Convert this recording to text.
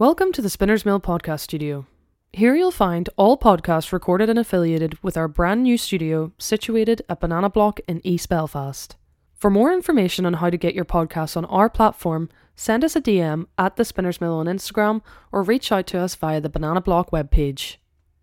Welcome to the Spinner's Mill podcast studio. Here you'll find all podcasts recorded and affiliated with our brand new studio situated at Banana Block in East Belfast. For more information on how to get your podcast on our platform, send us a DM at the Spinner's Mill on Instagram or reach out to us via the Banana Block webpage.